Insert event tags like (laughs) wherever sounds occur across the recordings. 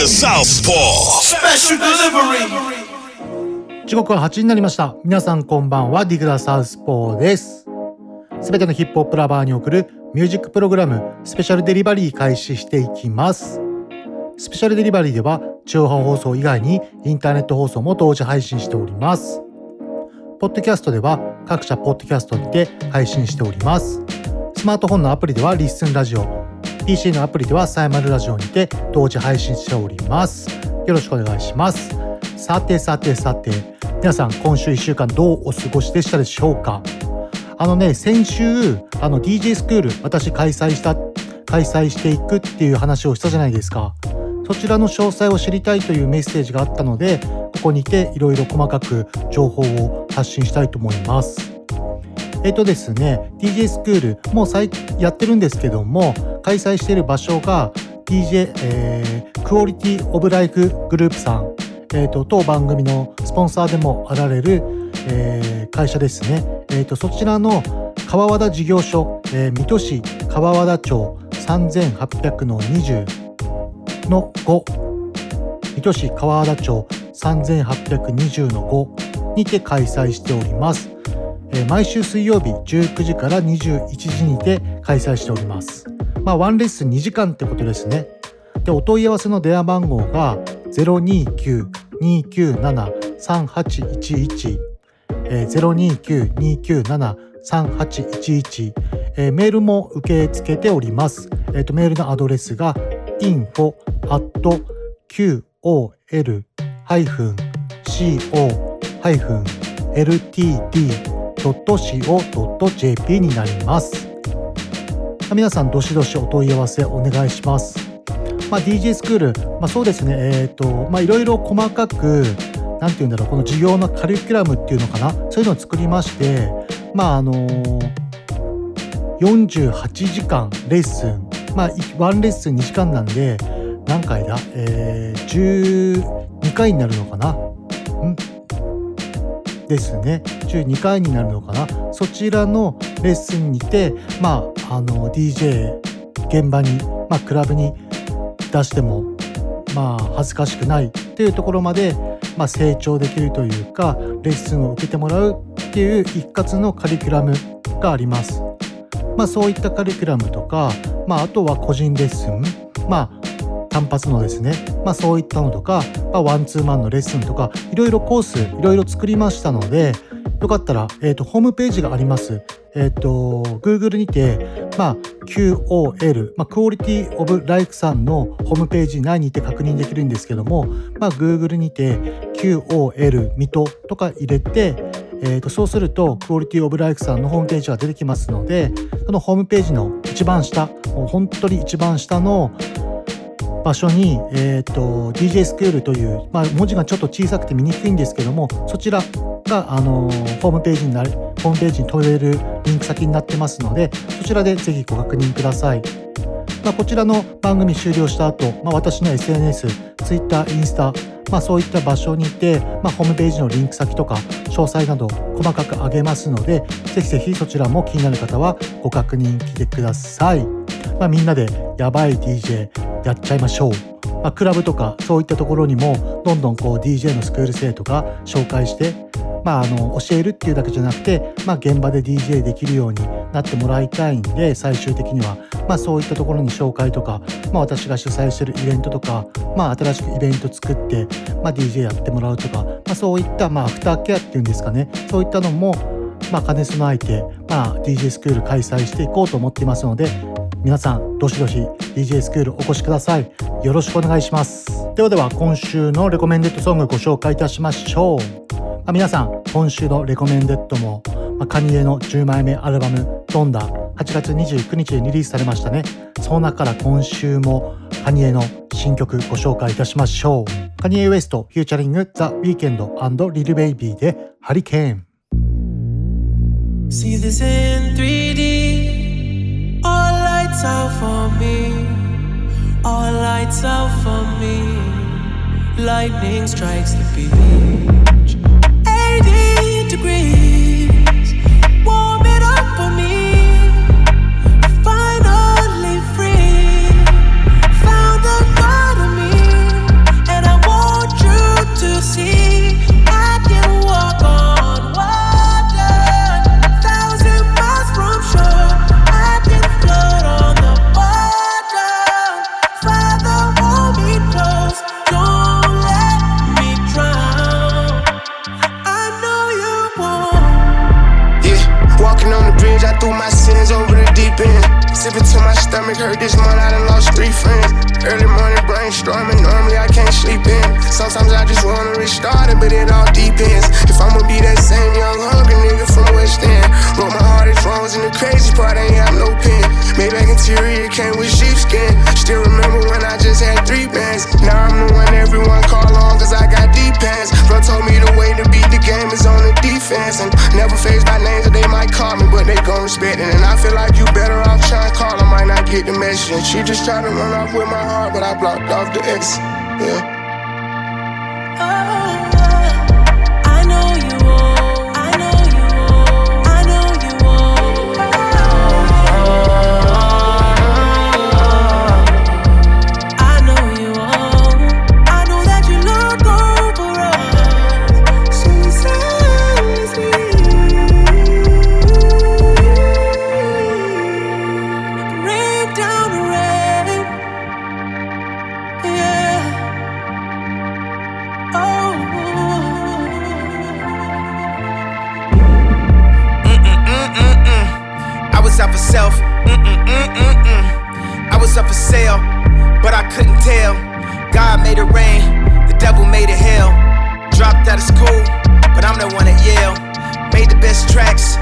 The Southpaw. Special delivery. 時刻は8時になりました。皆さんこんばんは、ディグダサウスポーです。すべてのヒップホップラバーに送るミュージックプログラム、スペシャルデリバリー開始していきます。スペシャルデリバリーでは、地上波放送以外にインターネット放送も同時配信しております。ポッドキャストでは各社ポッドキャストにて配信しております。スマートフォンのアプリではリッスンラジオ、PC のアプリではサイマルラジオにて同時配信しております。よろしくお願いします。さてさてさて、皆さん今週1週間どうお過ごしでしたでしょうか？あのね、先週、あの DJ スクール、私開催した、開催していくっていう話をしたじゃないですか。そちらの詳細を知りたいというメッセージがあったので、ここにていろいろ細かく情報を発信したいと思います。えっ、とですね、DJ スクール、もうやってるんですけども、開催している場所が DJ、えークオリティオブライフグループさん、えっ、と、当番組のスポンサーでもあられる、えー会社ですね。えっ、と、そちらの川和田事業所、えー水戸市川和田町3800の20の5水戸市川和田町3820の5にて開催しております。毎週水曜日19時から21時にて開催しております。まあ、ワンレッスン2時間ってことですね。で、お問い合わせの電話番号が029-297-3811、えー、029-297-3811、えメールも受け付けております。えっ、と、メールのアドレスが info.qol-co-ltd .co.jp になります。皆さん、どしどしお問い合わせお願いします。まあ、DJ スクール、まあ、そうですね、えっ、と、まあ、いろいろ細かく、なんて言うんだろう、この授業のカリキュラムっていうのかな、そういうのを作りまして、まあ、あの48時間レッスン、まあ、いワンレッスン2時間なんで、何回だ？えー、12回になるのかな？ですね。12回になるのかなそちらのレッスンにて、まあ、あの、DJ、現場に、まあ、クラブに出しても、まあ、恥ずかしくないっていうところまで、まあ、成長できるというか、レッスンを受けてもらうっていう一括のカリキュラムがあります。まあ、そういったカリキュラムとか、まあ、あとは個人レッスン、まあ、単発のですね、まあ、そういったのとか、まあ、ワンツーマンのレッスンとかいろいろコースいろいろ作りましたのでよかったら、えー、とホームページがあります。えっ、と Google にて、まあ、QOL、まあ、クオリティオブライフさんのホームページ内にて確認できるんですけども、まあ、Google にて QOL 水戸とか入れてえー、とそうするとクオリティオブライフさんのホームページが出てきますのでそのホームページの一番下もう本当に一番下の場所に、えー、と DJ スクールという、まあ、文字がちょっと小さくて見にくいんですけどもそちらが、あのーホームページになりホームページに飛べるリンク先になってますのでそちらでぜひご確認ください。まあ、こちらの番組終了した後、まあ、私の SNS、Twitter、インスタ、まあ、そういった場所にいて、まあ、ホームページのリンク先とか詳細など細かく上げますのでぜひぜひそちらも気になる方はご確認来てください、まあ、みんなでやばい DJ やっちゃいましょう、まあ、クラブとかそういったところにもどんどんこう DJ のスクール生とか紹介してまあ、あの教えるっていうだけじゃなくて、まあ、現場で DJ できるようになってもらいたいんで最終的には、まあ、そういったところに紹介とか、まあ、私が主催してるイベントとか、まあ、新しくイベント作って、まあ、DJ やってもらうとか、まあ、そういった、まあ、アフターケアっていうんですかね。そういったのも、まあ、兼ね備えて、まあ、DJ スクール開催していこうと思っていますので皆さんどしどし DJ スクールお越しくださいよろしくお願いしますではでは今週のレコメンデッドソングご紹介いたしましょうまあ、皆さん今週のレコメンデッドも、まあ、カニエの10枚目アルバム「ドンダ」8月29日にリリースされましたねその中から今週もカニエの新曲ご紹介いたしましょう。カニエウエストフューチャリングザ・ウィーケンドリルベイビーでハリケーン。See this in 3D. Lights out for me. All lights out for me. Lightning strikes the beach. 80 degrees. Warm it up for me. Threw my sins over the deep end. Sipping to my stomach hurt this month, I done lost three friends. Early morning brainstorming, normally I can't sleep in. Sometimes I just wanna restart it, but it all depends. If I'ma be that same young hungry nigga from West End. Wrote my heart hardest wrongs, and the crazy part, I ain't have no pen. Maybach interior came with sheepskin. Still remember when I just had three bands. Now I'm the one everyone call on, cause I got deep pants. Bro told me the way to beat the game is on the defense. And never phased by names that they might call me, but they gon' respect it. And I feel like you better off trying to call, I might not get the message. She just tried to run off with my heart, but I blocked off the X. Yeah. I I was out for self. Mm-mm-mm-mm-mm. I was up for sale, but I couldn't tell. God made it rain, the devil made it hell. Dropped out of school, but I'm the one at Yale. Made the best tracks,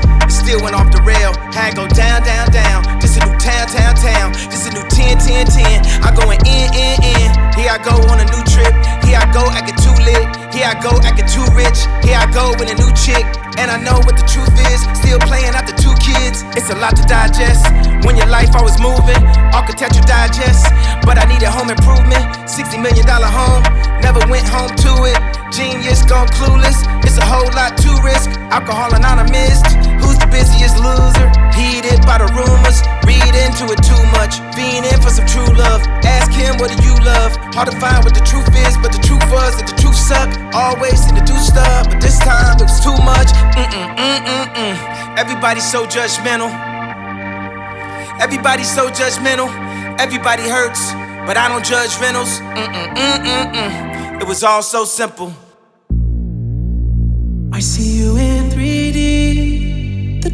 still went off the rail. Had go down, down, down. This a new town, town, town. This a new 10, 10, 10. I going in, in, in. Here I go on a new trip. Here I go acting too lit. Here I go acting too rich. Here I go with a new chick. And I know what the truth is. Still playing after two kids. It's a lot to digest. When your life always moving, architecture digest. But I needed home improvement. $60 million home. Never went home to it. Genius gone clueless. It's a whole lot to risk. Alcohol anonymous. Busiest loser? Heated by the rumors. Read into it too much. Being in for some true love. Ask him what do you love? Hard to find what the truth is, but the truth was that the truth sucked. Always seem to do stuff, but this time it was too much. Mm-mm, mm-mm, mm. Everybody's so judgmental. Everybody's so judgmental. Everybody hurts, but I don't judge rentals. Mm-mm, mm-mm, mm. It was all so simple. I see you in 3D.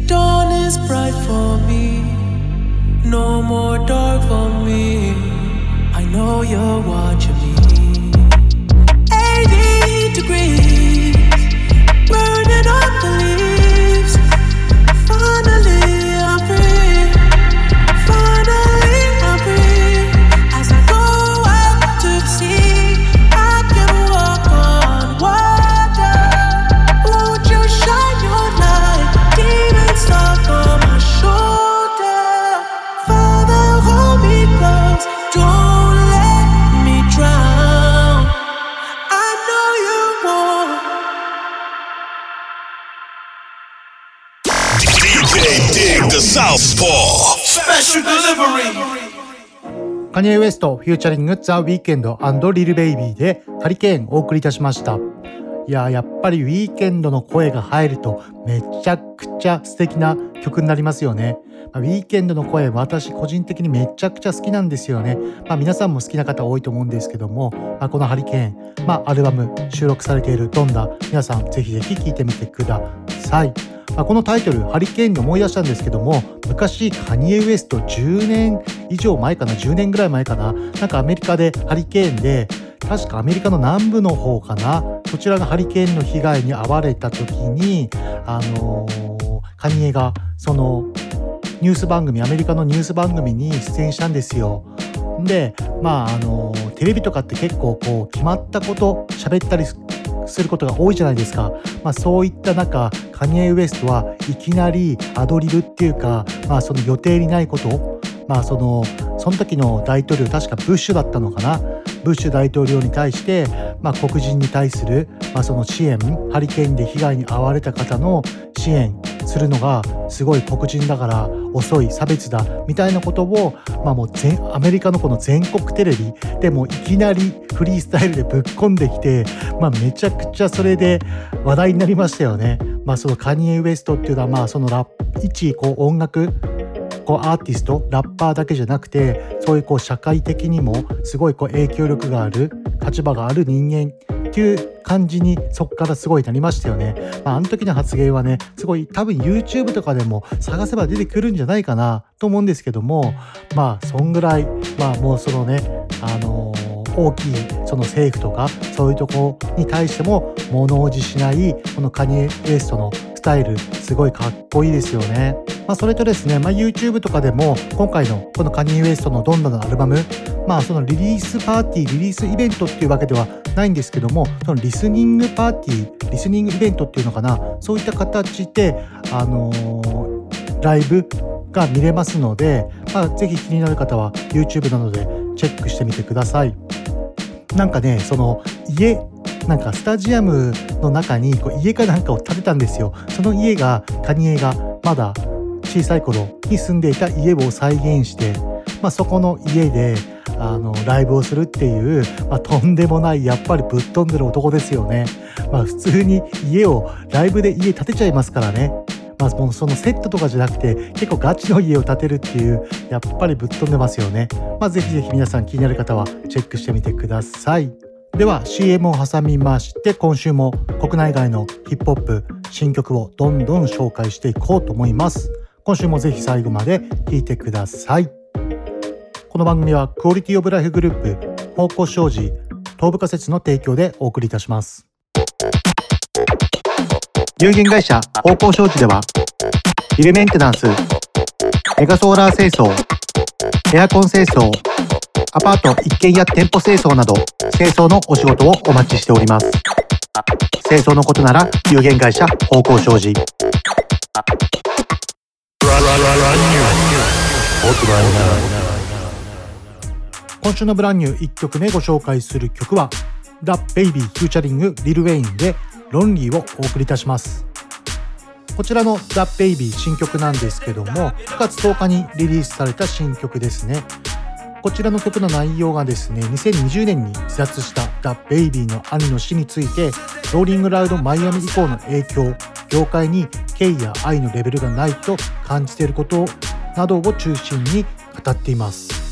Dawn is bright for me. No more dark for me. I know you're watching me. 80 degrees. Burning up the leaves. Finally, カニエ・ウエスト、フューチャリング・ザ・ウィーケンドリル・ベイビーでハリケーンお送りいたしました。いや、やっぱりウィーケンドの声が入るとめちゃくちゃ素敵な曲になりますよね。ウィーケンドの声、私個人的にめちゃくちゃ好きなんですよね。まあ皆さんも好きな方多いと思うんですけども、まあ、このハリケーン、まあアルバム収録されているドンダ、皆さんぜひぜひ聴いてみてください。あ、このタイトル「ハリケーン」で思い出したんですけども昔カニエ・ウエスト10年以上前かな10年ぐらい前かななんかアメリカでハリケーンで確かアメリカの南部の方かなそちらがハリケーンの被害に遭われた時にあのーカニエがそのニュース番組アメリカのニュース番組に出演したんですよ。でまああのテレビとかって結構こう決まったこと喋ったりすることが多いじゃないですか、まあ、そういった中カニエ・ウエストはいきなりアドリブっていうか、まあ、その予定にないことまあそのその時の大統領確かブッシュだったのかな。ブッシュ大統領に対して、まあ、黒人に対する、まあ、その支援ハリケーンで被害に遭われた方の支援するのがすごい黒人だから遅い差別だみたいなことを、まあ、もう全アメリカのこの全国テレビでもいきなりフリースタイルでぶっ込んできて、まあ、めちゃくちゃそれで話題になりましたよね。まあ、そのカニエ・ウエストっていうのはまあそのラップ一こう音楽こうアーティストラッパーだけじゃなくてそういうこう社会的にもすごいこう影響力がある立場がある人間っていう感じにそこからすごいなりましたよね。まあ、あの時の発言はねすごい多分 YouTube とかでも探せば出てくるんじゃないかなと思うんですけどもまあそんぐらいまあもうそのねあのー大きいその政府とかそういうとこに対しても物おじしないこのカニエ・ウエストのスタイルすごいかっこいいですよね。まあ、それとですね、まあ、YouTube とかでも今回のこのカニエ・ウエストのどんどんのアルバムまあそのリリースパーティーリリースイベントっていうわけではないんですけどもそのリスニングパーティーリスニングイベントっていうのかなそういった形であのー、ライブが見れますので、まあ、ぜひ気になる方は YouTube などでチェックしてみてください。なんかねその家なんかスタジアムの中にこう家かなんかを建てたんですよ。その家がカニエがまだ小さい頃に住んでいた家を再現して、まあ、そこの家であのライブをするっていう、まあ、とんでもないやっぱりぶっ飛んでる男ですよね。まあ、普通に家をライブで家建てちゃいますからね。まあ、そのセットとかじゃなくて結構ガチの家を建てるっていうやっぱりぶっ飛んでますよね。まあ、ぜひぜひ皆さん気になる方はチェックしてみてください。では CM を挟みまして今週も国内外のヒップホップ新曲をどんどん紹介していこうと思います。今週もぜひ最後まで聴いてください。この番組はクオリティオブライフグループ方向障子東部仮説の提供でお送りいたします。有限会社方向商事では、ビルメンテナンス、メガソーラー清掃、エアコン清掃、アパート一軒や店舗清掃など、清掃のお仕事をお待ちしております。清掃のことなら、有限会社方向商事。今週のブランニュー1曲目ご紹介する曲は、The Baby フューチャリングリル・ウェインでロンリーをお送りいたします。こちらの The Baby 新曲なんですけども9月10日にリリースされた新曲ですね。こちらの曲の内容がですね2020年に自殺した The Baby の兄の死についてローリングラウドマイアミ以降の影響業界に敬意や愛のレベルがないと感じていることなどを中心に語っています。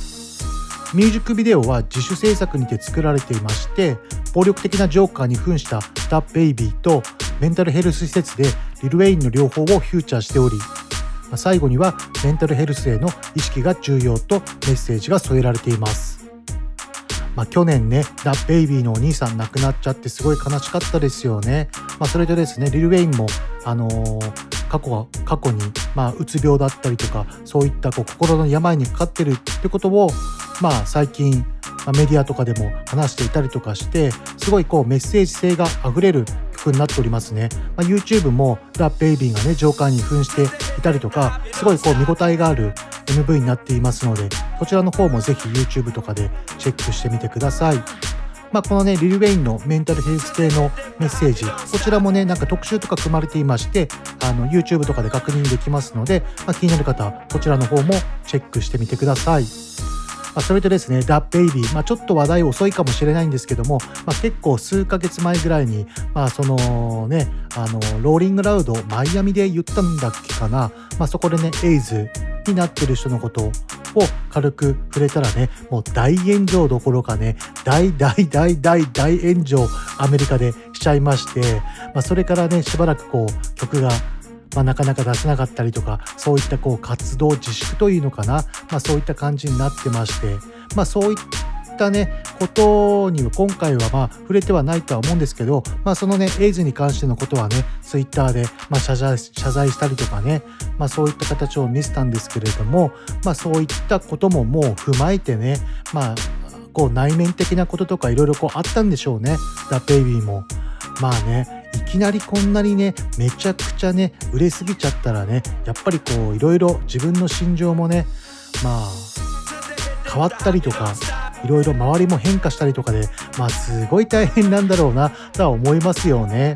ミュージックビデオは自主制作にて作られていまして暴力的なジョーカーに扮したダ・ベイビーとメンタルヘルス施設でリル・ウェインの両方をフューチャーしており最後にはメンタルヘルスへの意識が重要とメッセージが添えられています。まあ、去年ね、ダ・ベイビーのお兄さん亡くなっちゃってすごい悲しかったですよね。まあ、それとですね、リル・ウェインも、あのー過去過去に、まあ、うつ病だったりとかそういったこう心の病にかかってるってことを、まあ、最近、まあ、メディアとかでも話していたりとかしてすごいこうメッセージ性があふれる曲になっておりますね、まあ、YouTube もラ・ベイビーがねジョーカーに扮していたりとかすごいこう見応えがある MV になっていますのでそちらの方もぜひ YouTube とかでチェックしてみてください。まあ、このね、リル・ウェインのメンタルヘルス系のメッセージ、こちらもね、なんか特集とか組まれていまして、あの、YouTube とかで確認できますので、まあ、気になる方、こちらの方もチェックしてみてください。まあ、それとですね、ダ・ベイビー、まあ、ちょっと話題遅いかもしれないんですけども、まあ、結構数ヶ月前ぐらいに、まあ、そのね、あの、ローリングラウド、マイアミで言ったんだっけかな、まあ、そこでね、エイズになってる人のことを軽く触れたらね、もう大炎上どころかね、大大大大大炎上アメリカでしちゃいまして、まあ、それからね、しばらくこう曲がまあ、なかなか出せなかったりとかそういったこう活動自粛というのかな、まあ、そういった感じになってまして、まあ、そういったねことには今回はまあ触れてはないとは思うんですけど、まあ、そのねエイズに関してのことはねツイッターでまあ謝罪謝罪したりとかね、まあ、そういった形を見せたんですけれども、まあ、そういったことももう踏まえてね、まあ、こう内面的なこととかいろいろあったんでしょうねザ・ベイビーも。まあねいきなりこんなにねめちゃくちゃね売れすぎちゃったらねやっぱりこういろいろ自分の心情もねまあ変わったりとかいろいろ周りも変化したりとかでまあすごい大変なんだろうなとは思いますよね。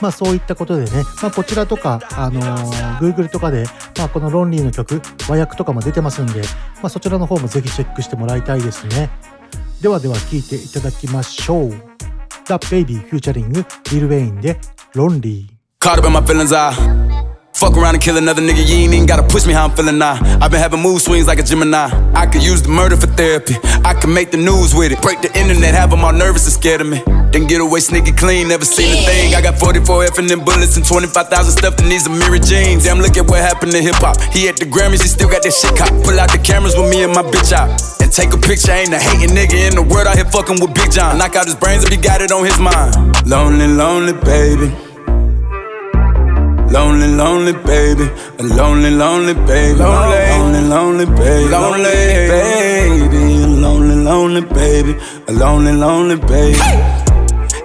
まあそういったことでね、まあこちらとか、あのー Google とかで、まあこのロンリーの曲、和訳とかも出てますんで、まあそちらの方もぜひチェックしてもらいたいですね。ではでは聴いていただきましょう。The Baby Featuring Lil Wayne で Lonely。Caught up in my feelings, I fuck around and kill another nigga. You ain't even gotta push me how I'm feeling now. I've been having mood swings like a Gemini. I could use the murder for therapy. I could make the news with it. Break the internet, have them all nervous and scared of me. Then get away sneaky clean, never seen a thing. I got 44 F and them bullets and 25,000 stuff that needs a mirror jeans. Damn, look at what happened to hip hop. He at the Grammys, he still got that shit cop. Pull out the cameras with me and my bitch out. And take a picture, ain't a hating nigga in the world out here fucking with Big John. Knock out his brains if he got it on his mind. Lonely, lonely baby. Lonely, lonely baby, a lonely, lonely baby, lonely, lonely, baby, lonely baby, a lonely, lonely baby, a lonely, lonely baby.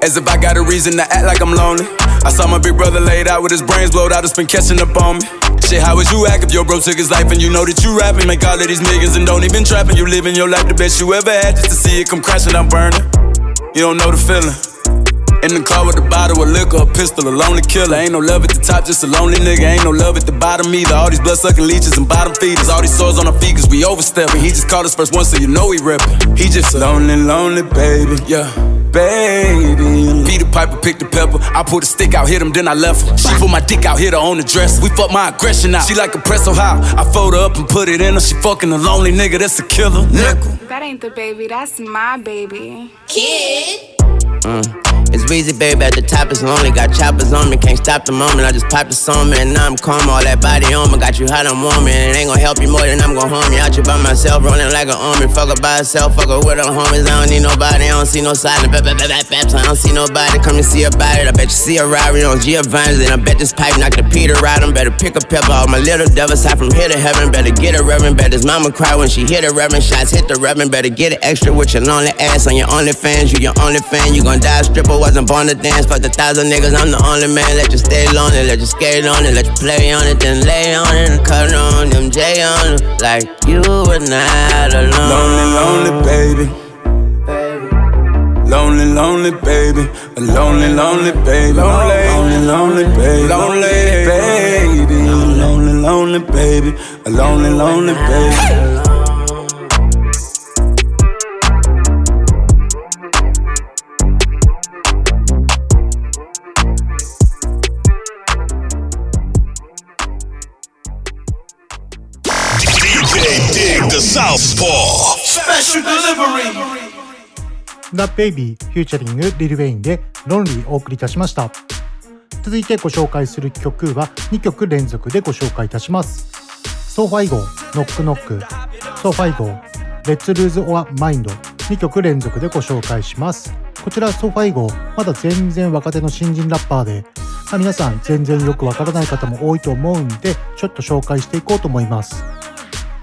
As if I got a reason to act like I'm lonely. I saw my big brother laid out with his brains blowed out, it's been catching up on me. Shit, how would you act if your bro took his life and you know that you rapping? Make all of these niggas and don't even trapping. You living your life the best you ever had just to see it come crashing, I'm burning. You don't know the feeling. In the car with a bottle of liquor, a pistol, a lonely killer. Ain't no love at the top, just a lonely nigga. Ain't no love at the bottom either. All these blood sucking leeches and bottom feeders. All these sores on our feet, cause we overstepping. He just called us first one, so you know he reppin'. He just a lonely, lonely baby. Yeah. Baby, Peter Piper picked the pepper. I pulled a stick out, hit him, then I left her. She put my dick out, hit her on the dress. We fuck my aggression out. She like a press so high. I fold her up and put it in her. She fucking a lonely nigga, that's a killer. Nickel. That ain't the baby, that's my baby. Mm. It's Weezy, baby, at the top it's lonely. Got choppers on me, can't stop the moment. I just popped the song, man, now I'm calm. All that body on me, got you hot, I'm warm, and it ain't gonna help you more than I'm gonna harm you. Out you by myself, rolling like an army. Fuck her by herself, fuck her with her homies. I don't need nobody, I don't see no silent. Bap, bap, bap, bap, I don't see nobody. Come and see about it. I bet you see a Rari on Giovanni's, and I bet this pipe knock a Peter out. I'm better pick a pepper. All my little devils high from here to heaven. Better get a reverend. Bet his mama cry when she hit a reverend. Shots hit the reverend. Better get it extra with your lonely ass on your only fans. You your only fan. You gon' die a stripper. Wasn't born to dance. Fuck the thousand niggas. I'm the only man. Let you stay lonely. Let you skate on it. Let you play on it. Then lay on it and cut on them J on it. Like you were not alone. Lonely, lonely baby. Lonely, lonely baby. A lonely, lonely baby. Lonely, lonely, lonely baby. Lonely baby. A lonely, lonely baby. A lonely, lonely baby. DaBaby Featuring Lil Wayne で Lonely お送りいたしました。続いてご紹介する曲は2曲連続でご紹介いたします。 SoFaygo、Knock Knock、SoFaygo、Let's Lose Our Mind 2曲連続でご紹介します。こちら SoFaygo、まだ全然若手の新人ラッパーで、皆さん全然よくわからない方も多いと思うんで、ちょっと紹介していこうと思います。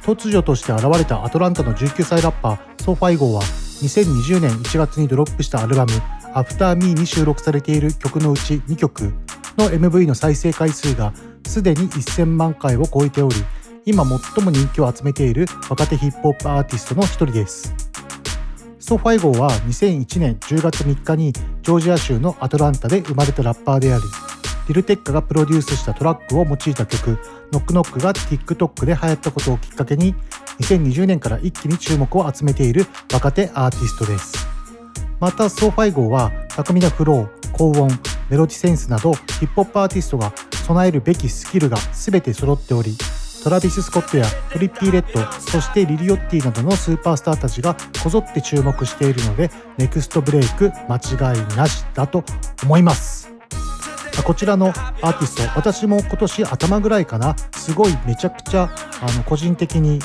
突如として現れたアトランタの19歳ラッパーソファイゴは2020年1月にドロップしたアルバム「After Me」に収録されている曲のうち2曲の MV の再生回数がすでに1000万回を超えており今最も人気を集めている若手ヒップホップアーティストの一人です。ソファイゴーは2001年10月3日にジョージア州のアトランタで生まれたラッパーでありリルテッカがプロデュースしたトラックを用いた曲「Knock Knock が TikTok で流行ったことをきっかけに2020年から一気に注目を集めている若手アーティストです。またソーファイゴーは巧みなフロー高音メロディセンスなどヒップホップアーティストが備えるべきスキルが全て揃っておりトラビス・スコットやトリッピー・レッドそしてリルヨッティなどのスーパースターたちがこぞって注目しているのでネクストブレイク間違いなしだと思います。こちらのアーティスト私も今年頭ぐらいかなすごいめちゃくちゃあの個人的に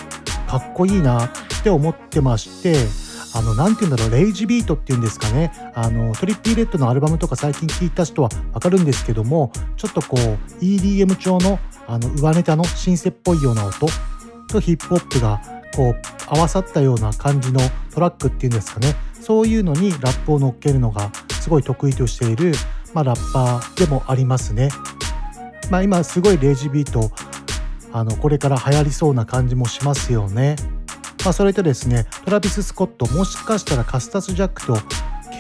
かっこいいなって思ってましてあの、なんて言うんだろう、レイジビートっていうんですかね。あの、トリッピーレッドのアルバムとか最近聴いた人はわかるんですけども、ちょっとこう、EDM 調の、あの、上ネタのシンセっぽいような音とヒップホップが、こう、合わさったような感じのトラックっていうんですかね。そういうのにラップを乗っけるのがすごい得意としている、まあ、ラッパーでもありますね。まあ、今すごいレイジビートあのこれから流行りそうな感じもしますよね。まあ、それとですねトラビス・スコットもしかしたらカスタス・ジャックと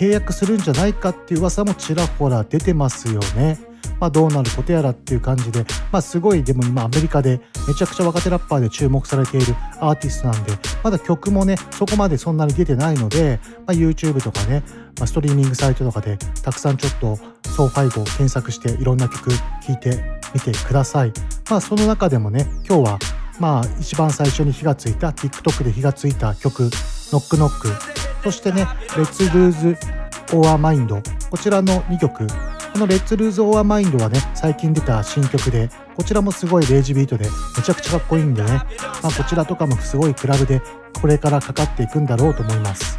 契約するんじゃないかっていう噂もちらほら出てますよね。まあ、どうなることやらっていう感じで、まあ、すごいでも今アメリカでめちゃくちゃ若手ラッパーで注目されているアーティストなんでまだ曲もねそこまでそんなに出てないので、まあ、YouTube とかね、まあ、ストリーミングサイトとかでたくさんちょっとソーファイゴを検索していろんな曲聴いてみてください。まあその中でもね今日はまあ一番最初に火がついた TikTok で火がついた曲「Knock Knock」そしてね「Let's Lose Our Mind」こちらの2曲。この「Let's Lose Our Mind」はね最近出た新曲でこちらもすごいレイジビートでめちゃくちゃかっこいいんでね、まあ、こちらとかもすごいクラブでこれからかかっていくんだろうと思います。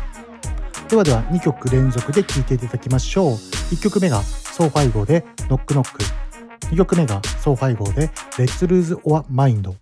ではでは2曲連続で聴いていただきましょう。1曲目がソーファイゴで「Knock Knock」2曲目がソーファイゴで「Let's Lose Our Mind」We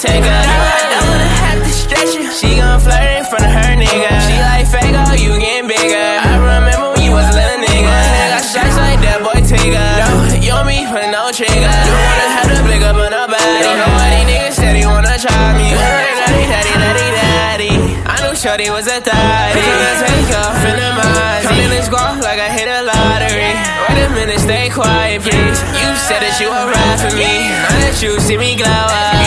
take her. I don't wanna have to stretch her. She gon' flirt in front of her nigga. She like, fake, Fago, you getting bigger. I remember when you was a little nigga. I got shots like that boy Tigger. No, you don't me for no trigger. You wanna have to blick up on nobody. These niggas said he wanna try me. Daddy, daddy, daddy, daddy. I knew Shorty was a thotty. Gonna take off in the. Come in and squawk like I hit a lottery. Wait a minute, stay quiet, please. You said that you were right for me. Now that you see me glow up,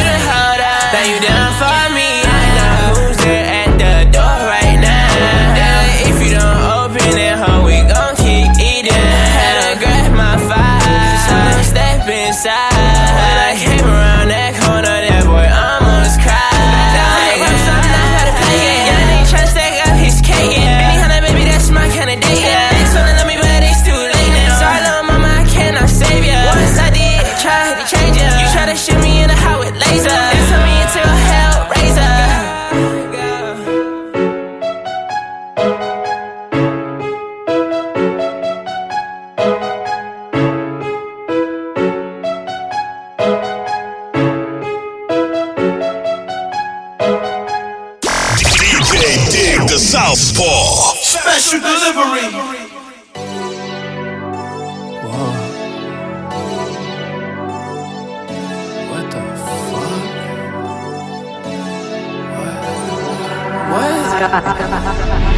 哈哈哈哈哈哈。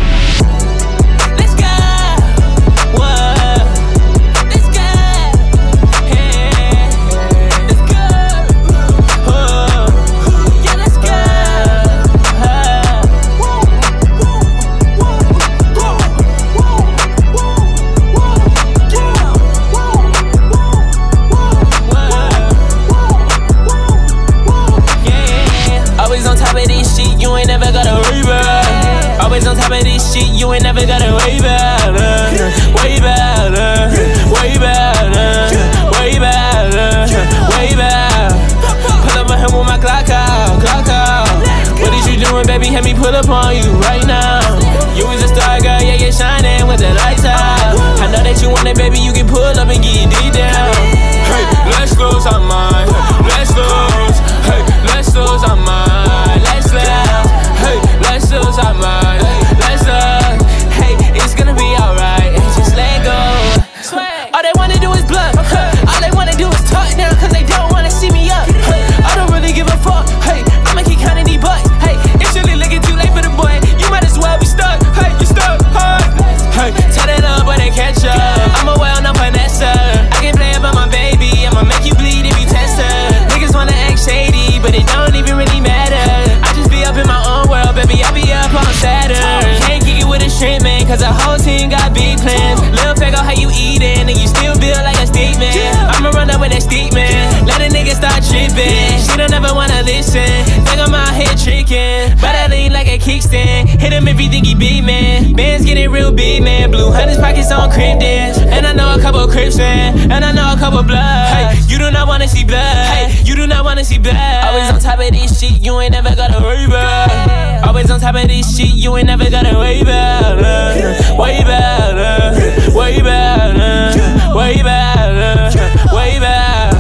And I know a couple blood. Hey, you do not wanna see blood. Hey, you do not wanna see blood. Always on top of this shit, you ain't never gotta worry about. Always on top of this shit, you ain't never gotta worry about. uh, Worry about, uh, worry about, uh, worry about, worry about.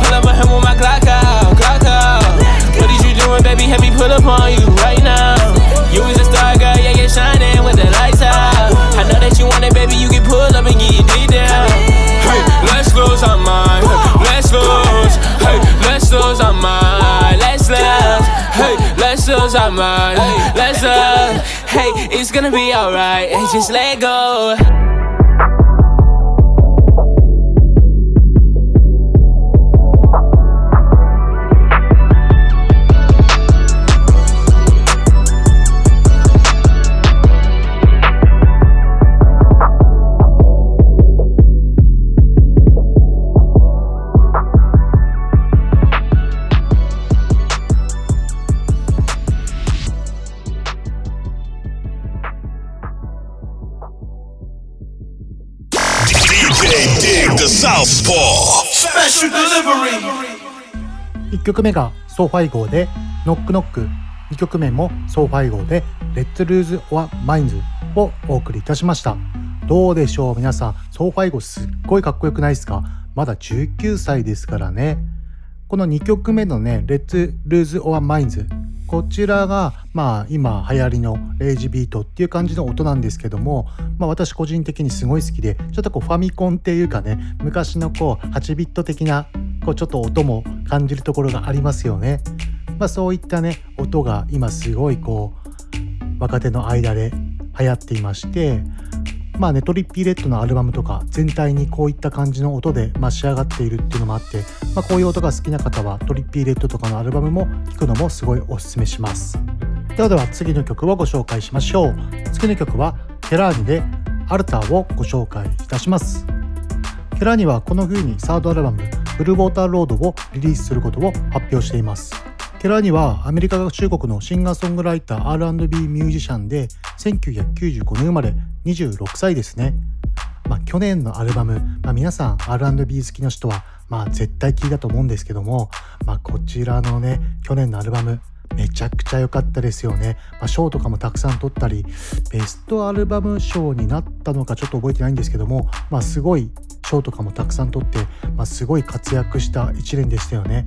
Pull up on him with my Glock out, Glock out. What is you doing, baby? Have me pull up on you right now. You was a star girl, yeah, you're shining with the lights out. I know that you want it, baby. You can pull up and get your lose our mind. Let's lose. Hey, let's lose our mind. Let's lose. Hey, it's gonna be alright. Just let go. 1曲目がソーファイゴで Knock Knock。2曲目もソーファイゴで Let's Lose Our Minds をお送りいたしました。どうでしょう皆さん。ソーファイゴすっごいかっこよくないですか？まだ19歳ですからね。この2曲目のね Let's Lose Our Minds。こちらがまあ今流行りのレイジビートっていう感じの音なんですけども、まあ、私個人的にすごい好きでちょっとこうファミコンっていうかね昔のこう8ビット的なこうちょっと音も感じるところがありますよね。まあ、そういったね音が今すごいこう若手の間で流行っていましてまあねトリッピーレッドのアルバムとか全体にこういった感じの音で、まあ、仕上がっているっていうのもあって、まあ、こういう音が好きな方はトリッピーレッドとかのアルバムも聴くのもすごいおすすめします。ではでは次の曲をご紹介しましょう。次の曲はケラーニでアルターをご紹介いたします。ケラーニはこの冬にサードアルバムブルーウォーターロードをリリースすることを発表しています。ケラーニはアメリカ合衆国のシンガーソングライター R&B ミュージシャンで1995年生まれ26歳ですね。まあ、去年のアルバム、まあ、皆さん R&B 好きの人は、まあ、絶対聞いたと思うんですけども、まあ、こちらのね去年のアルバムめちゃくちゃ良かったですよね。まあ、賞とかもたくさん取ったりベストアルバム賞になったのかちょっと覚えてないんですけども、まあ、すごい賞とかもたくさん取って、まあ、すごい活躍した1年でしたよね。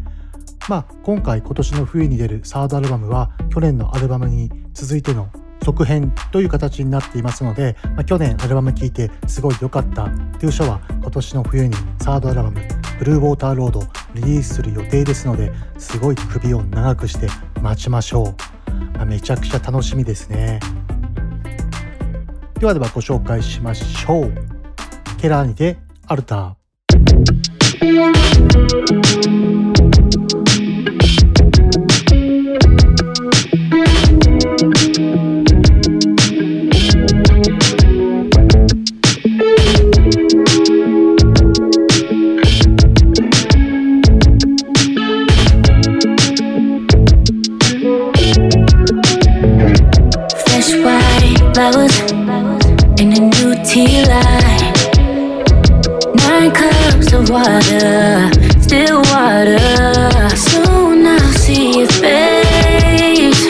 まあ、今回今年の冬に出るサードアルバムは去年のアルバムに続いての続編という形になっていますので、まあ、去年アルバム聴いてすごい良かったという人は今年の冬にサードアルバム「ブルーウォーターロード」リリースする予定ですのですごい首を長くして待ちましょう、まあ、めちゃくちゃ楽しみですね。ではではご紹介しましょう。ケラーニでアルター。Tea light. Nine cups of water, still water. Soon I'll see your face.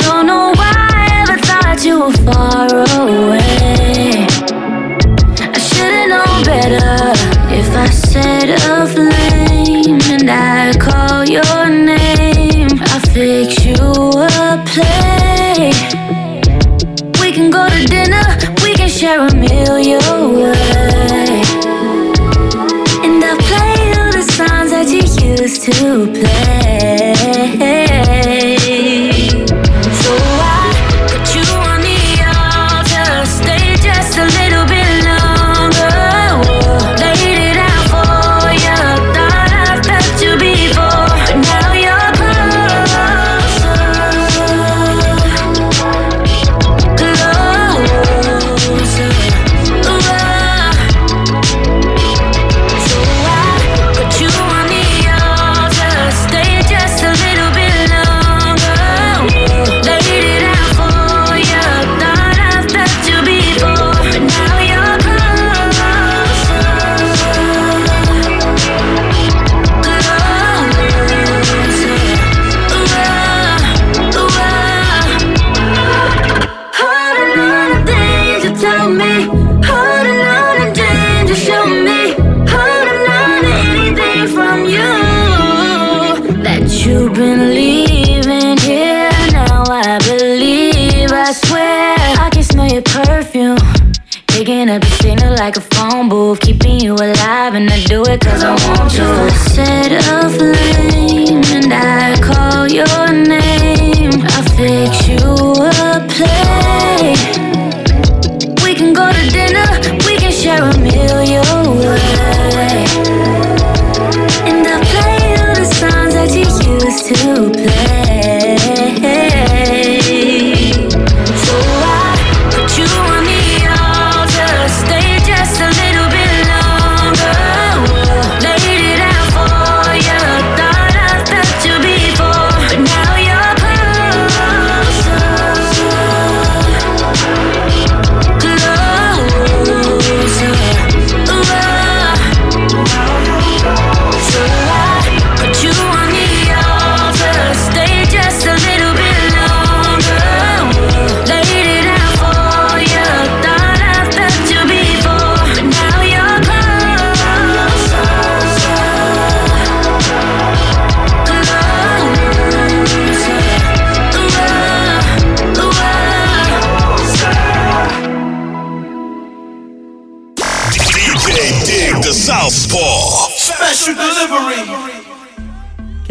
Don't know why I ever thought you were far away.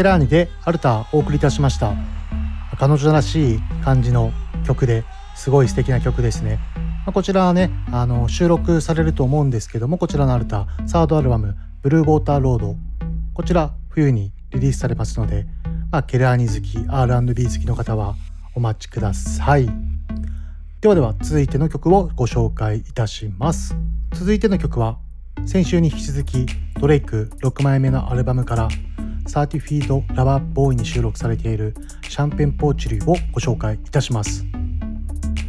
ラーニでアルタお送りいたしました。彼女らしい感じの曲ですごい素敵な曲ですね、まこちらはねあの収録されると思うんですけどもこちらのアルタサードアルバム「ブルーウォーターロード」こちら冬にリリースされますので、まあ、ケラーニ好き R&B 好きの方はお待ちください。ではでは続いての曲をご紹介いたします。続いての曲は先週に引き続きドレイク6枚目のアルバムからサーティフィード・ラバーボーイに収録されているシャンペンポーチリーをご紹介いたします。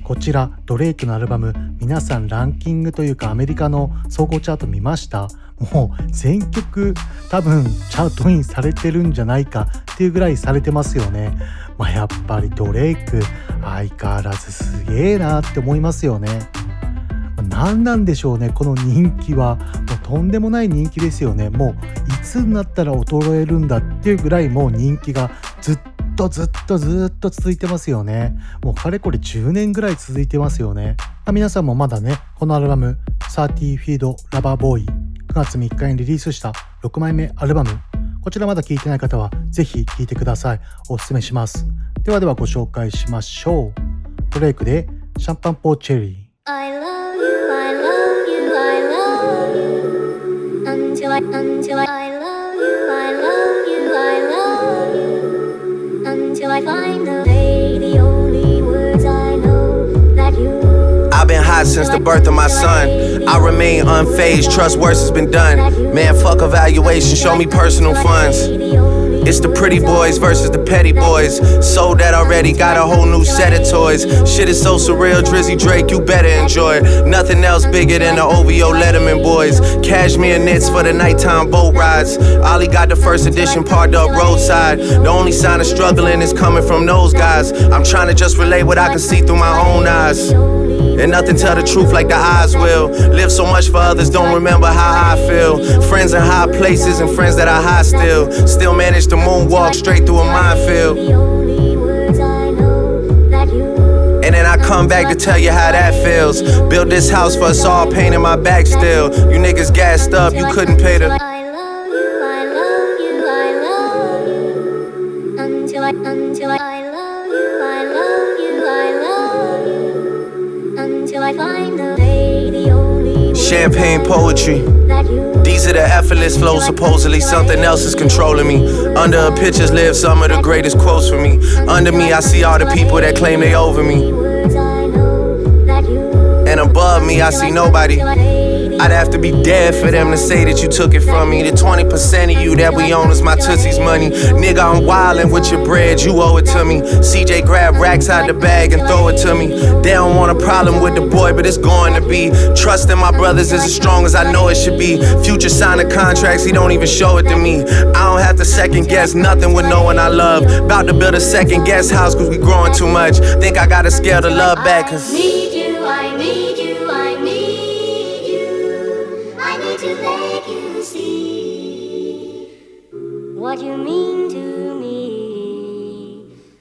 こちらドレイクのアルバム皆さんランキングというかアメリカの総合チャート見ました。もう全曲多分チャートインされてるんじゃないかっていうぐらいされてますよね。まあやっぱりドレイク相変わらずすげえなって思いますよね。何なんでしょうね。この人気は。もうとんでもない人気ですよね。もういつになったら衰えるんだっていうぐらいもう人気がずっとずっとずっと続いてますよね。もうかれこれ10年ぐらい続いてますよね。皆さんもまだねこのアルバム「サーティフィード・ラバーボーイ」9月3日にリリースした6枚目アルバムこちらまだ聴いてない方はぜひ聴いてください。おすすめします。ではではご紹介しましょう。ドレイクでシャンパンポーチェリー。I love you, I love you, I love you until I until I, I love you, I love you, I love you until I find the day, the only words I know that you I've been hot since the birth of my son. I remain unfazed, trust worse has been done. Man, fuck evaluation, show me personal funds. It's the pretty boys versus the petty boys. Sold that already, got a whole new set of toys. Shit is so surreal, Drizzy Drake, you better enjoy it. Nothing else bigger than the OVO Letterman boys. Cashmere knits for the nighttime boat rides. Ollie got the first edition parked up roadside. The only sign of struggling is coming from those guys. I'm trying to just relay what I can see through my own eyes. And nothing tell the truth like the eyes will. Live so much for others, don't remember how I feel. Friends in high places and friends that are high still. Still manage to moonwalk straight through a minefield. And then I come back to tell you how that feels. Build this house for us all, pain in my back still. You niggas gassed up, you couldn't pay the. Champagne poetry. These are the effortless flows, supposedly something else is controlling me. Under a pictures live some of the greatest quotes for me. Under me, I see all the people that claim they over me. And above me, I see nobody. I'd have to be dead for them to say that you took it from me. The 20% of you that we own is my Tootsie's money. Nigga, I'm wildin' with your bread, you owe it to me. CJ grab racks out the bag and throw it to me. They don't want a problem with the boy, but it's going to be. Trust in my brothers is as strong as I know it should be. Future signing contracts, he don't even show it to me. I don't have to second guess nothing with no one I love. About to build a second guest house cause we growing too much. Think I gotta scale the love back cause.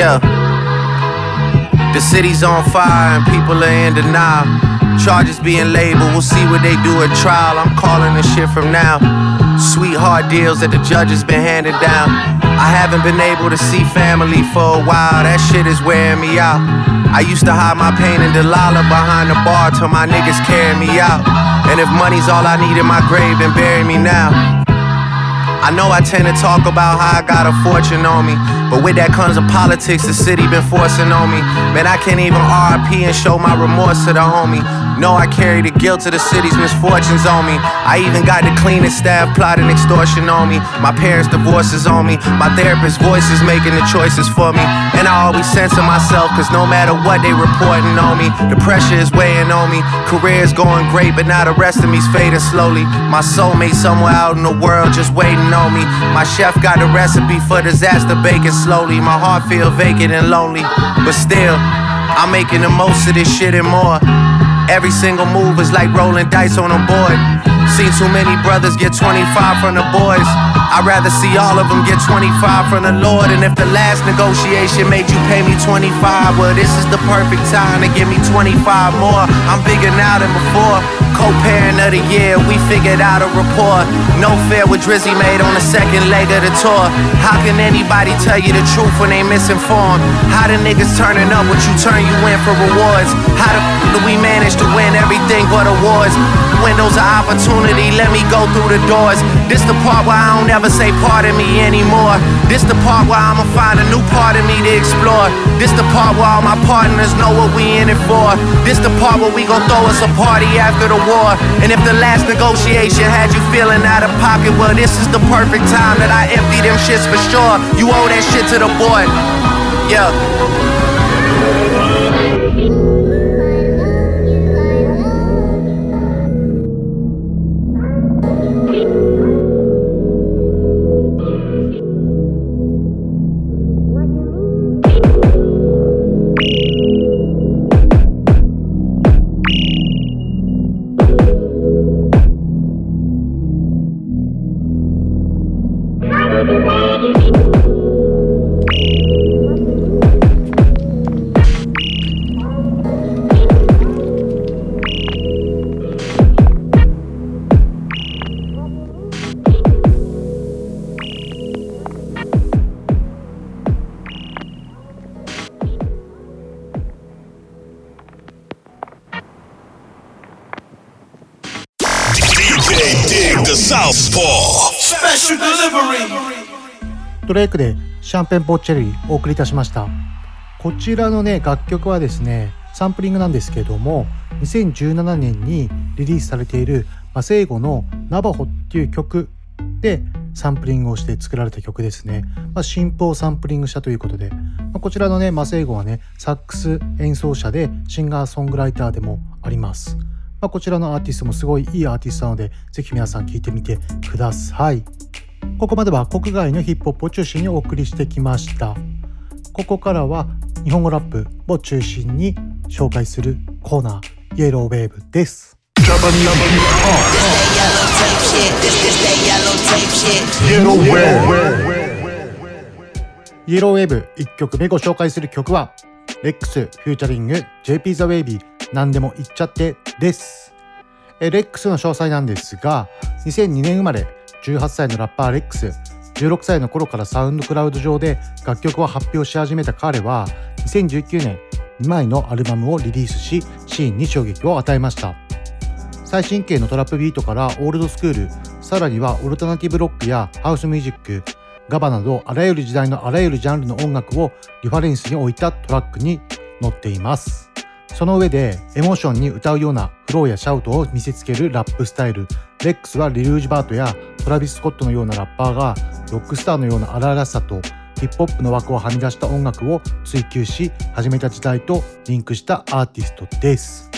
The city's on fire and people are in denial. Charges being labeled, we'll see what they do at trial. I'm calling this shit from now. Sweetheart deals that the judge has been handed down. I haven't been able to see family for a while, that shit is wearing me out. I used to hide my pain in Delilah behind the bar till my niggas carry me out. And if money's all I need in my grave, then bury me now. I know I tend to talk about how I got a fortune on me, but with that comes the politics the city been forcing on me. Man, I can't even RIP and show my remorse to the homie. No, I carry the guilt of the city's misfortunes on me. I even got the cleanest staff plotting extortion on me. My parents' divorces on me. My therapist's voice is making the choices for me. And I always censor myself, cause no matter what they reporting on me, the pressure is weighing on me. Career's going great, but now the rest of me's fading slowly. My soulmate somewhere out in the world just waiting on me. My chef got a recipe for disaster baking slowly. My heart feel vacant and lonely, but still, I'm making the most of this shit and more. Every single move is like rolling dice on a board. Seen too many brothers get 25 from the boys. I'd rather see all of them get 25 from the Lord. And if the last negotiation made you pay me 25, well, this is the perfect time to give me 25 more. I'm bigger now than before. Co-parent of the year, we figured out a rapport. No fair with Drizzy made on the second leg of the tour. How can anybody tell you the truth when they misinformed? How the niggas turning up what you turn you in for rewards? How the f- do we manage to win everything but awards? Windows of opportunity, let me go through the doors. This the part where I don't ever say pardon me anymore. This the part where I'ma find a new part of me to explore. This the part where all my partners know what we in it for. This the part where we gon' throw us a party after the war. And if the last negotiation had you feeling out of pocket, well, this is the perfect time that I empty them shits for sure. You owe that shit to the boy. Yeah. Dig the Southpaw. Special delivery. ドレイクでシャンペンポッチェリーお送りいたしましたこちらのね楽曲はですねサンプリングなんですけども2017年にリリースされているマセイゴの「ナバホ」っていう曲でサンプリングをして作られた曲ですね、まあ、新譜をサンプリングしたということで、まあ、こちらのねマセイゴはねサックス演奏者でシンガーソングライターでもありますまあ、こちらのアーティストもすごいいいアーティストなので、ぜひ皆さん聴いてみてください。ここまでは国外のヒップホップを中心にお送りしてきました。ここからは日本語ラップを中心に紹介するコーナー、イエローウェーブです。イエローウェーブ1曲目ご紹介する曲は、レックスフューチャリング JP ザ・ウェイビー何でも言っちゃってです。えレックスの詳細なんですが、2002年生まれ、18歳のラッパーレックス、16歳の頃からサウンドクラウド上で楽曲を発表し始めた彼は、2019年2枚のアルバムをリリースし、シーンに衝撃を与えました。最新系のトラップビートからオールドスクール、さらにはオルタナティブロックやハウスミュージック、ガバなどあらゆる時代のあらゆるジャンルの音楽をリファレンスに置いたトラックに載っています。その上でエモーションに歌うようなフローやシャウトを見せつけるラップスタイル。レックスはリルージバートやトラビス・スコットのようなラッパーがロックスターのような荒々しさとヒップホップの枠をはみ出した音楽を追求し始めた時代とリンクしたアーティストです。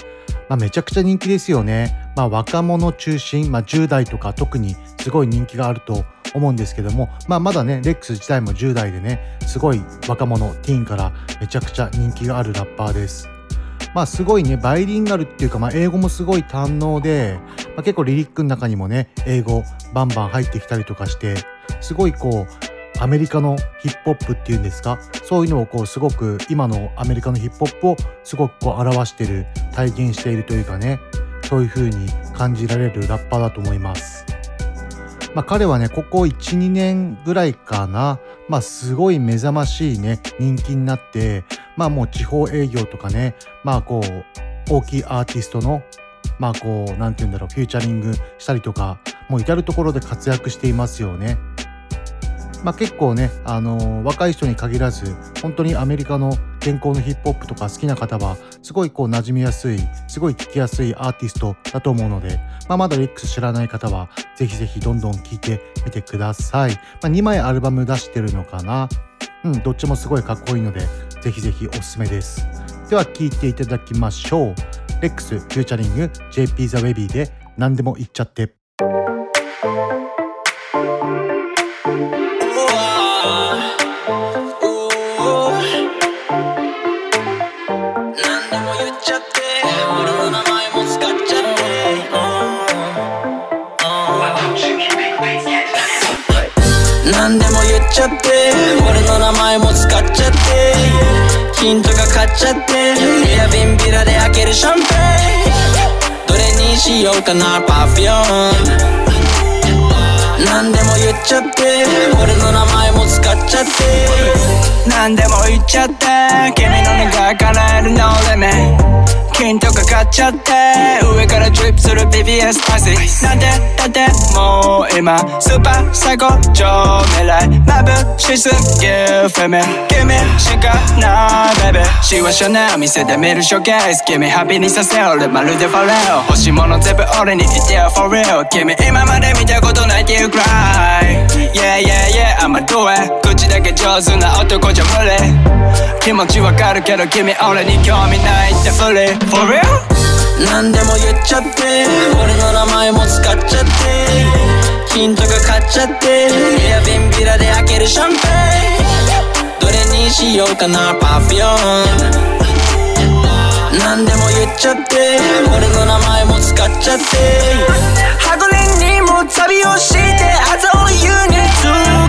まあ、めちゃくちゃ人気ですよね。まあ、若者中心、まあ、10代とか特にすごい人気があると思うんですけども、まあ、まだね、レックス自体も10代でね、すごい若者、ティーンからめちゃくちゃ人気があるラッパーです。まあすごいね、バイリンガルっていうか、まあ英語もすごい堪能で、まあ、結構リリックの中にもね、英語バンバン入ってきたりとかして、すごいこう、アメリカのヒップホップっていうんですか？そういうのをこうすごく今のアメリカのヒップホップをすごくこう表してる体現しているというかねそういう風に感じられるラッパーだと思います。まあ彼はねここ12年ぐらいかなまあすごい目覚ましいね人気になってまあもう地方営業とかねまあこう大きいアーティストのまあこうなんて言うんだろうフューチャリングしたりとかもう至る所で活躍していますよね。まあ、結構ね、あのー、若い人に限らず本当にアメリカの健康のヒップホップとか好きな方はすごいこう馴染みやすいすごい聴きやすいアーティストだと思うので、まあ、まだレックス知らない方はぜひぜひどんどん聴いてみてください、まあ、2枚アルバム出してるのかな？うんどっちもすごいかっこいいのでぜひぜひおすすめです。では聴いていただきましょう。レックスフューチャリング JP ザ・ウェビーで何でも言っちゃって。ちゃって。俺の名前も使っちゃって。ヒントが買っちゃって。エアビンビラで開けるシャンペン。どれにしようかなパフューム何でも言っちゃって俺の名前も使っちゃって何でも言っちゃって君の願い叶える No limit 金とか買っちゃって上からドリップする BBS パシなんでだってもう今スーパー最高超未来眩しすぎるフェメ。君しかないベベシワショナ店で見るショーケース。君ハッピーにさせ俺まるでファレオ。欲しいもの全部俺に言ってよ for real 君今まで見たことないっていうくらい Yeah yeah yeah I'ma do it. 口だけ上手な男じゃ無理。気持ちわかるけど君俺に興味ないってふり For real? 何でも言っちゃって俺の名前も使っちゃってヒントが買っちゃってエアビンビラで開けるシャンペン。どれにしようかなパフューム何でも言っちゃって俺の名前も使っちゃって。旅をしてあざを言うにつ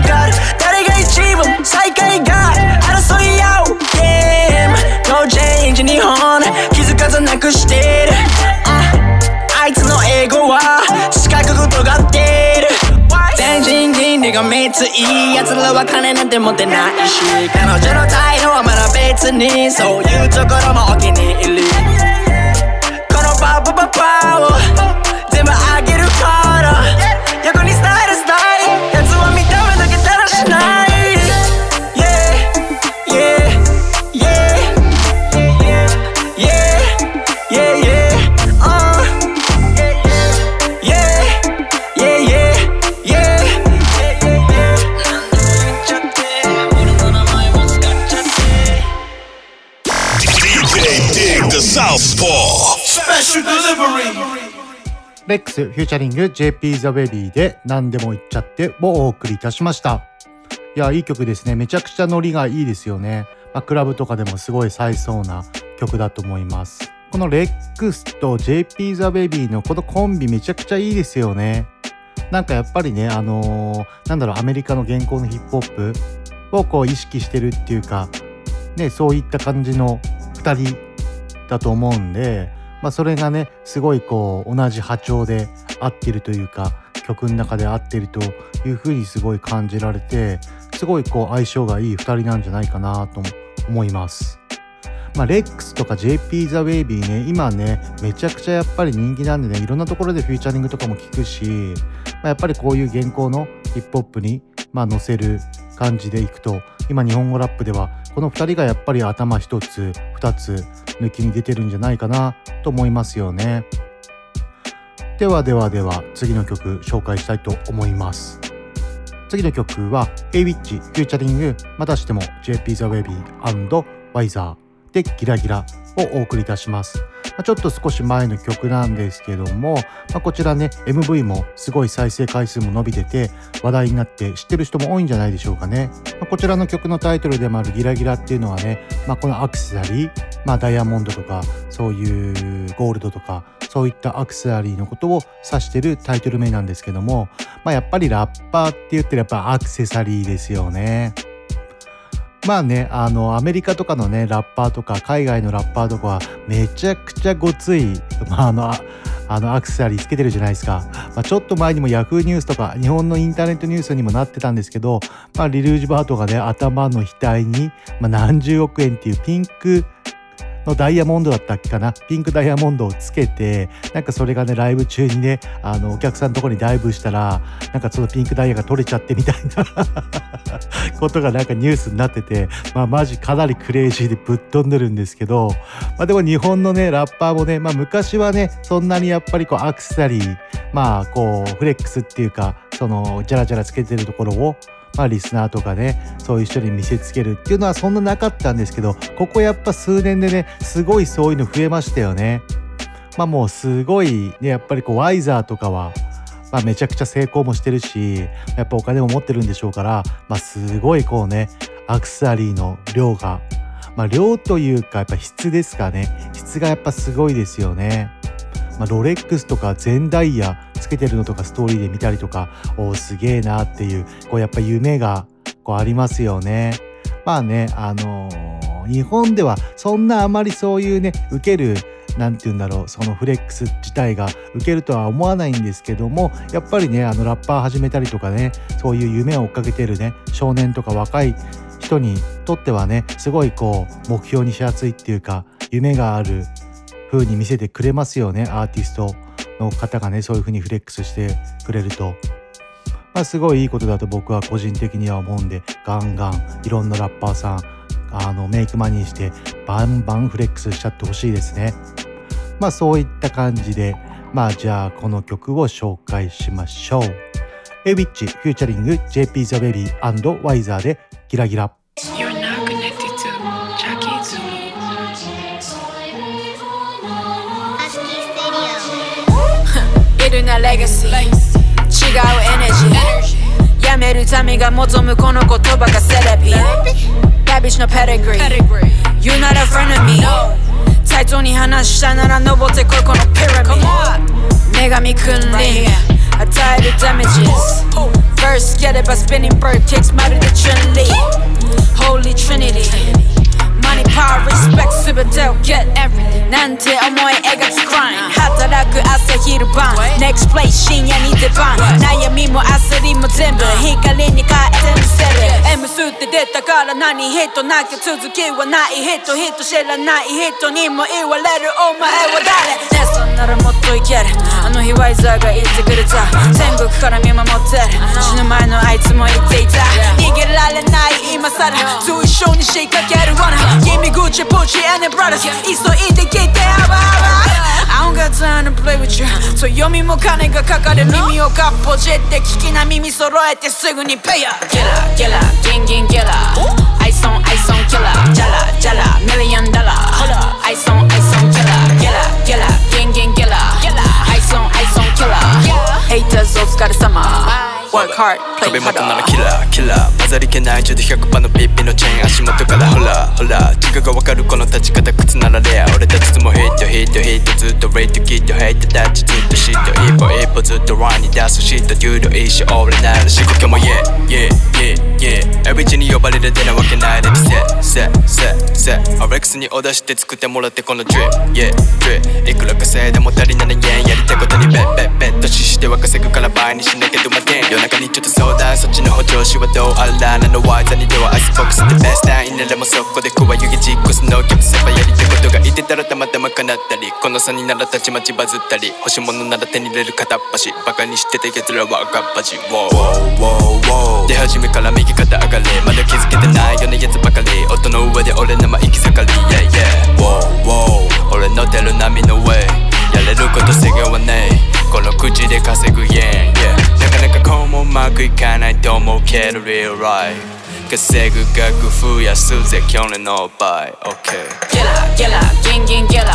か。る誰が一番最下位が争い合うゲーム。No change 日本気づかずなくしてる、あいつの英語は四角く尖ってる。全人倫理が3ついい奴らは金なんて持てないし彼女の態度はまだ別にそういうところもお気に入り。このパパパパを全部あげレックスフューチャリング JP ザ・ベビーで何でも言っちゃってをお送りいたしました。いや、いい曲ですね。めちゃくちゃノリがいいですよね。まあ、クラブとかでもすごい冴えそうな曲だと思います。このレックスと JP ザ・ベビーのこのコンビめちゃくちゃいいですよね。なんかやっぱりね、あのーなんだろう、アメリカの現行のヒップホップをこう意識してるっていうか、ね、そういった感じの2人だと思うんで、まあ、それがねすごいこう同じ波長で合ってるというか曲の中で合ってるというふうにすごい感じられてすごいこう相性がいい2人なんじゃないかなと思います。まあ、レックスとか JP ザ・ウェイビーね今ねめちゃくちゃやっぱり人気なんでねいろんなところでフューチャリングとかも聞くし、まあ、やっぱりこういう現行のヒップホップにまあ載せる感じでいくと今日本語ラップではこの2人がやっぱり頭一つ二つ抜きに出てるんじゃないかなと思いますよね。ではではでは次の曲紹介したいと思います。次の曲は a w i c h フューチャリングまたしても JP ザ・ウェビーワでギラギラをお送りいたしますまちょっと少し前の曲なんですけども、まあこちらね MV もすごい再生回数も伸びてて話題になって知ってる人も多いんじゃないでしょうかね、まあこちらの曲のタイトルでもあるギラギラっていうのはね、まあこのアクセサリー、まあダイヤモンドとかそういうゴールドとかそういったアクセサリーのことを指してるタイトル名なんですけども、まあやっぱりラッパーって言ってるやっぱアクセサリーですよね。まあね、あの、アメリカとかのね、ラッパーとか、海外のラッパーとかは、めちゃくちゃごつい、まあ、あの、あのアクセサリーつけてるじゃないですか。まあ、ちょっと前にも Yahoo ニュースとか、日本のインターネットニュースにもなってたんですけど、まあ、リルージュバートがね、頭の額に、まあ、何十億円っていうピンクのダイヤモンドだったっけかな？ピンクダイヤモンドをつけてなんかそれがねライブ中にねあのお客さんのとこにダイブしたらなんかそのピンクダイヤが取れちゃってみたいな (laughs) ことがなんかニュースになっててまあマジかなりクレイジーでぶっ飛んでるんですけどまあでも日本のねラッパーもねまあ昔はねそんなにやっぱりこうアクセサリーまあこうフレックスっていうかそのジャラジャラつけてるところをまあ、リスナーとかねそういう人に見せつけるっていうのはそんななかったんですけどここやっぱ数年でねすごいそういうの増えましたよね。まあもうすごいねやっぱりこうワイザーとかは、まあ、めちゃくちゃ成功もしてるしやっぱお金も持ってるんでしょうから、まあ、すごいこうねアクセサリーの量がまあ量というかやっぱ質ですかね質がやっぱすごいですよね。まあ、ロレックスとか全ダイヤつけてるのとかストーリーで見たりとかおーすげえなっていうこうやっぱ夢がこうありますよね。まあねあのー日本ではそんなあまりそういうね受けるなんて言うんだろうそのフレックス自体が受けるとは思わないんですけどもやっぱりねあのラッパー始めたりとかねそういう夢を追っかけてるね少年とか若い人にとってはねすごいこう目標にしやすいっていうか夢がある風に見せてくれますよねアーティストの方がねそういう風にフレックスしてくれると。まあ、すごいいいことだと僕は個人的には思うんでガンガンいろんなラッパーさんあのメイクマニーしてバンバンフレックスしちゃってほしいですね。まあそういった感じでまあじゃあこの曲を紹介しましょう。エビッチフューチャリング JP The Baby ワイザーでギラギラ。るなレガシー違うエネジーやめるためが望むこの言葉がセラピーラビッシュのペデグリー You're not a friend of me 対等に話したなら登ってこいこのピラミッド女神君臨与えるダメージ First get it by spinning bird kicks まるで Trinity Holy Trinity Money, power, respect すべてを get everything なんて思い描く grind 働く朝昼晩 Next place 深夜に出番悩みも焦りも全部光に変えてみせる M 数って出たから何人なきゃ続きはない。人人知らない人にも言われる。お前は誰ねそんならもっといける。あの日ワイザーが言ってくれた。天国から見守ってる。死ぬ前のあいつも言っていた。逃げられない。今さらと一緒に仕掛ける。罠 Give me Gucci, Pucci and the brothers 急いで聞いてハバハバ I don't got time to play with you そみも金がかかる耳をかっぽじって聞きな耳揃えてすぐにペイヤー Killer, killer, gang, gang, killer Ice on, ice on, killer Jala, jala, million dollar Hold up Ice on, ice on, killer Killer, killer, gang, gang, killer Ice on, ice on, killer Haters お疲れ様 Work hard, play 壁元ならキラーキラー混ざりけない中で100%のピッピのチェーン足元から。ほらほら。違がわかるこの立ち方靴ならレア。俺たちもヒットヒットヒットずっとレイトキットヘイトタッチずっとシット一歩一歩ずっとランに出すシット。デュード一生俺なら仕掛けも Yeah yeah yeah yeah. エビチに呼ばれるでなわけないでセセセセアレックスにオーダーして作ってもらってこの Drip yeah Drip いくら稼いでも足りない円やりたいことにベッベッベッ。とししては稼ぐから倍にしなきゃどまけん夜中にちょっと相談そっちの方調子はどうあらなのワイザにではアイスボックスでベストタインならもうそこで加湯気実行すのキャプセパやりたいことがいてたらたまたま叶ったりこの差にならたちまちバズったり欲しいものなら手に入れる片っ端バカにしてた奴らは赤っ端 Wow, wow, wow 出始めから右肩上がりまだ気づけてないようなやつばかり。音の上で俺のま行き盛り。Yeah, yeah Wow, wow 俺の出る波の上。やれること制限はねえこの口で稼ぐ Yeah, yeah なかなかこうもうまくいかないと思うけど Real right 稼ぐ額増やすぜ去年の倍 OK Killer, killer, gang, gang, killer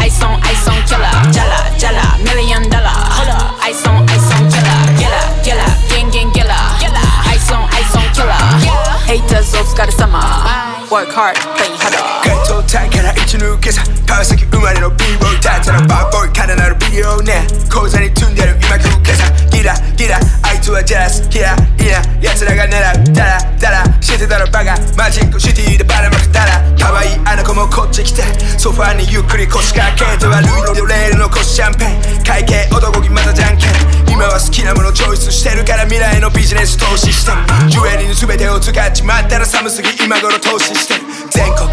Ice Ice on, ice on, killer. Jala, jala, million dollar. Hold up. Ice on, ice on, killer. Gilla, gilla, gang, gang, gilla. Ice on, ice on, killer. Haters お疲れ様 Work hard, play harder ゲットタイから一抜けさ川崎生まれの B-boy だったらバーボーイ金なるビデオね口座に積んでる今食うけさギラギラ。あいつはジャスキラいや奴らが狙う。ダラダラ。知ってたらバカ。マジックシティでバラまくったら可愛いあの子もこっち来て。ソファーにゆっくり腰掛けてはルイのレールの腰シャンペン。会計男気またじゃんけん。今は好きなものチョイスしてるから未来のビジネス投資してジュエリーの全てを使っちまったら寒すぎ今頃投資して全国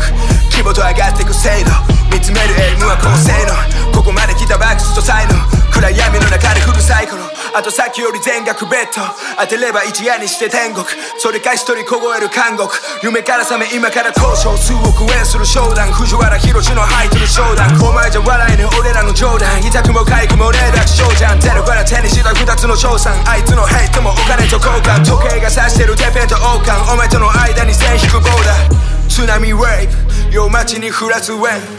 規模と上がってく精度。見つめるエイムは高性能。ここまで来たバックスと才能。暗闇の中でフルサイクル。あとさっきより全額ベッド。当てれば一夜にして天国。それか一人凍える監獄。夢から覚め今から交渉数億円する商談。藤原宏の入ってる商談。お前じゃ笑えねえ俺らの冗談。痛くも痒くもねえだけ少じゃんゼロから手にした二つの賞賛。あいつのヘイトもお金と交換。時計が指してるテペンと王冠。お前との間に線引くボーダー。津波ウェイブ夜街に降らずウェン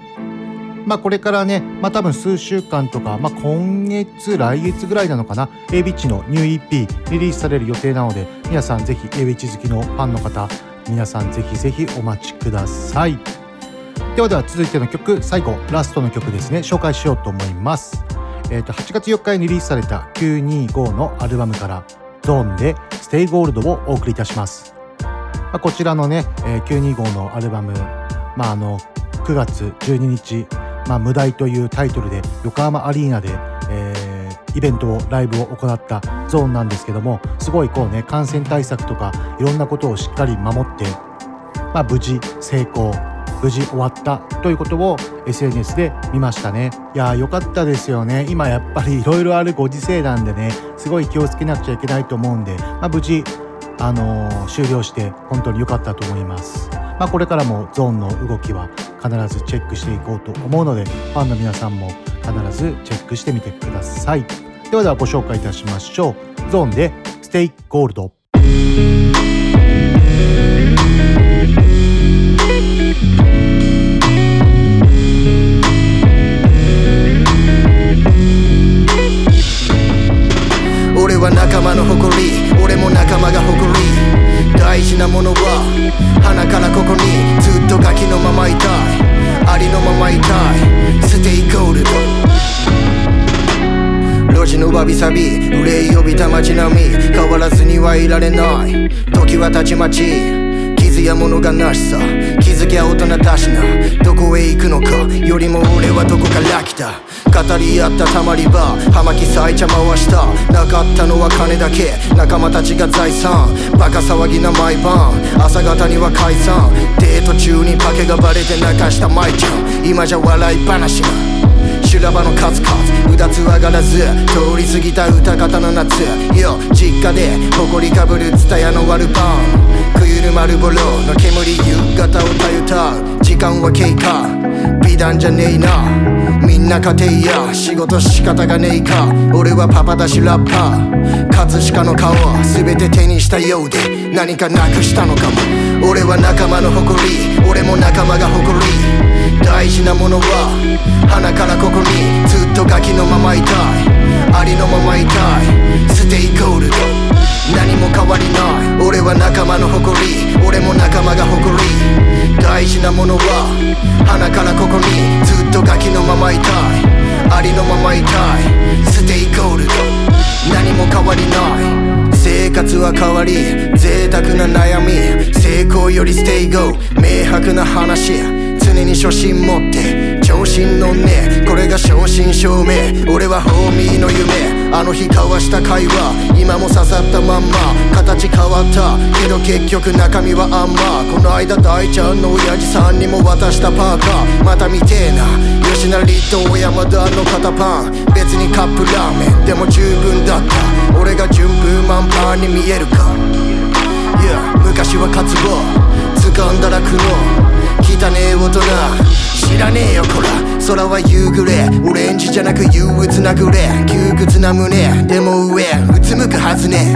まあこれからね、まあ多分数週間とか、まあ今月、来月ぐらいなのかな、エビッチのニュー EP リリースされる予定なので、皆さんぜひエビッチ好きのファンの方、皆さんぜひぜひお待ちください。ではでは続いての曲、最後、ラストの曲ですね、紹介しようと思います。えっ、と、8月4日にリリースされた925のアルバムから、ゾーンで Stay Gold をお送りいたします。まあ、こちらのね、えー925のアルバム、まあ、あの9月12日、まあ、無題というタイトルで横浜アリーナで、えーイベントをライブを行ったゾーンなんですけどもすごいこうね感染対策とかいろんなことをしっかり守って、まあ、無事成功無事終わったということを SNS で見ましたねいやーよかったですよね今やっぱりいろいろあるご時世なんでねすごい気をつけなくちゃいけないと思うんで、まあ、無事あのー終了して本当に良かったと思います。まあ、これからも ZORN の動きは必ずチェックしていこうと思うのでファンの皆さんも必ずチェックしてみてください。ではではご紹介いたしましょう。 ZORN で Stay Gold。俺は仲間の誇り俺も仲間が誇り大事なものははなからここにずっとガキのままいたい。ありのままいたい。 Stay Gold 路地のわびさび憂い呼びた街並み変わらずにはいられない。時はたちまち。傷や物がなしさ。傷きゃ大人だしな。どこへ行くのか。よりも俺はどこから来た。語り合ったたまり場。葉巻咲いちゃ回した。なかったのは金だけ。仲間たちが財産。バカ騒ぎな毎晩。朝方には解散。デート中にパケがバレて泣かした舞ちゃん。今じゃ笑い話が修羅場の数々。うだつ上がらず。通り過ぎた歌方の夏。よ実家で埃かぶるツタヤのワルパン。くゆる丸ボロの煙夕方をたゆた。時間は経過。美談じゃねえな。みんな家庭や。仕事仕方がねえか。俺はパパだしラッパー。葛飾の顔は全て手にしたようで。何かなくしたのかも。俺は仲間の誇り。俺も仲間が誇り。大事なものははなからここに。ずっとガキのままいたい。ありのままいたい。 Stay Gold。何も変わりない。俺は仲間の誇り。俺も仲間が誇り。大事なものははなからここに。ずっとガキのままいたい。ありのままいたい。 Stay Gold。何も変わりない。生活は変わり贅沢な悩み。成功より Stay Gold。明白な話。常に初心持って。常識心のねこれが正真正銘。俺は homie の夢。あの日交わした会話。今も刺さったまんま。形変わった。けど結局中身はあんま。この間大ちゃんの親父さんにも渡したパーカー。また見てえな。吉成と山田の肩パン。別にカップラーメン。でも十分だった。俺が順風満帆に見えるか。Yeah 昔は渇望。掴んだら苦悩。汚ねえ大人知らねえよこら。空は夕暮れオレンジじゃなく憂鬱なグレー窮屈な胸でも上うつむくはずね。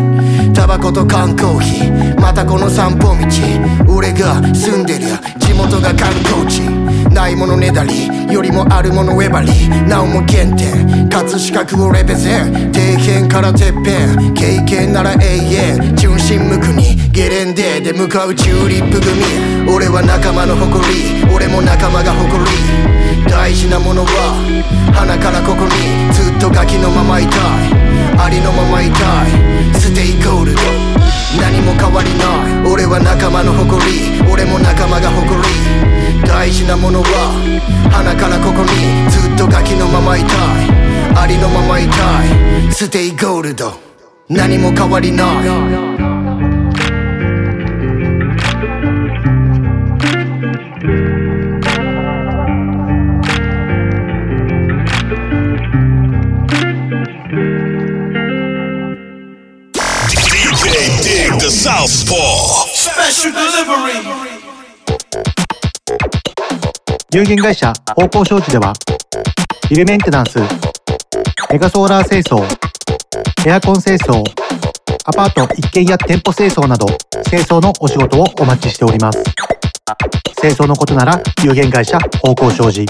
タバコと缶コーヒーまたこの散歩道。俺が住んでる地元が観光地。ないものねだりよりもあるものウェバリー。なおも原点。葛飾区をレペゼン。底辺からてっぺん。経験なら永遠。純真無垢にゲレンデで向かうチューリップ組。俺は仲間の誇り。俺も仲間が誇り。大事なものは鼻からここに。ずっとガキのままいたい。ありのままいたい。 Stay Gold。何も変わりない。俺は仲間の誇り。俺も仲間が誇り。大事なものははなからここに。ずっとガキのままいたい。ありのままいたい。 Stay Gold。何も変わりない。有限会社方向商事ではビルメンテナンスメガソーラー清掃エアコン清掃アパート一軒や店舗清掃など清掃のお仕事をお待ちしております。清掃のことなら有限会社方向商事。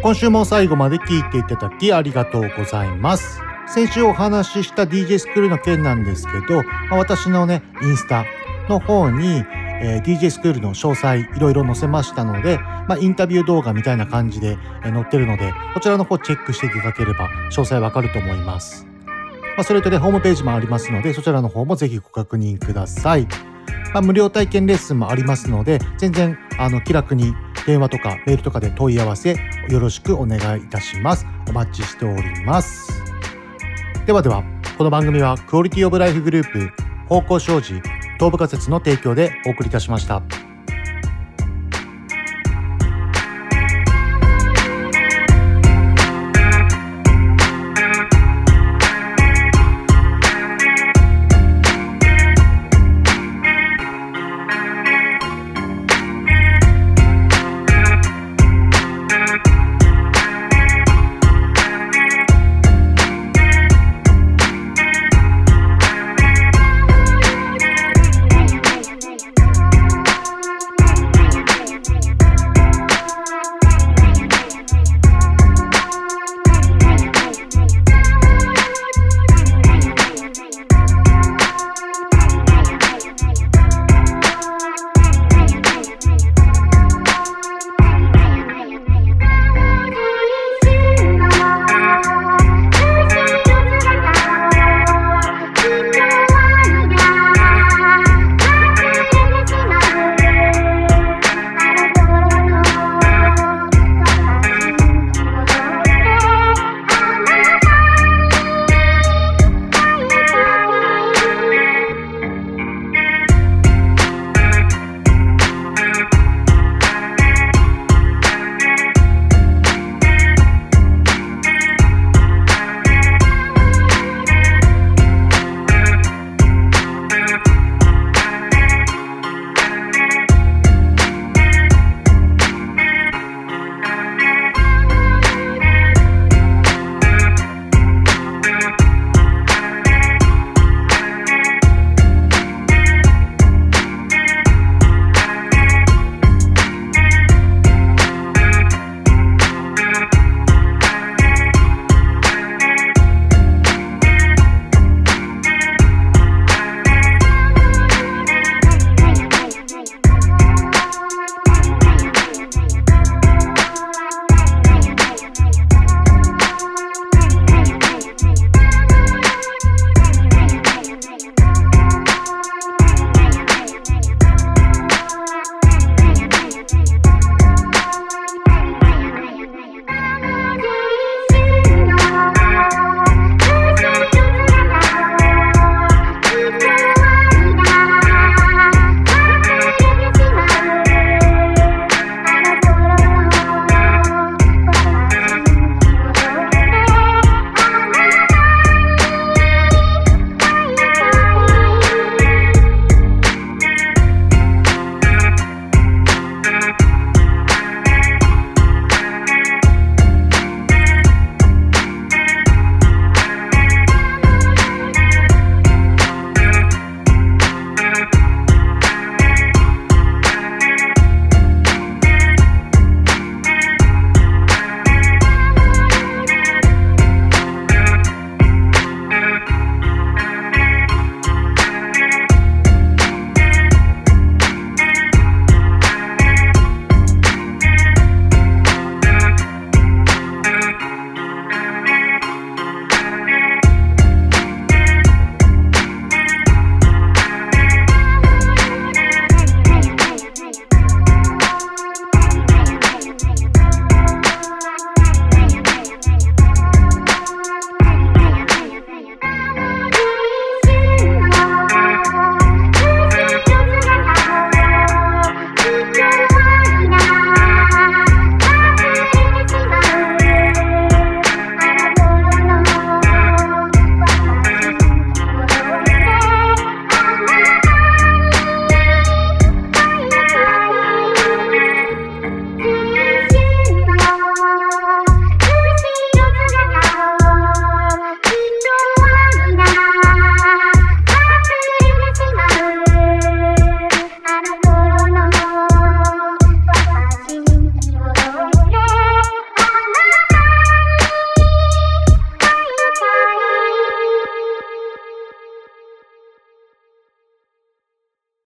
今週も最後まで聞いていただきありがとうございます。先週お話しした DJ スクールの件なんですけど、私のねインスタの方に、えー DJ スクールの詳細いろいろ載せましたので、まあ、インタビュー動画みたいな感じで、えー載ってるのでこちらの方チェックしていただければ詳細わかると思います、まあ、それとねホームページもありますのでそちらの方もぜひご確認ください、まあ、無料体験レッスンもありますので全然あの気楽に電話とかメールとかで問い合わせよろしくお願いいたします。お待ちしております。ではではこの番組はクオリティオブライフグループ方向障子東部仮説の提供でお送りいたしました。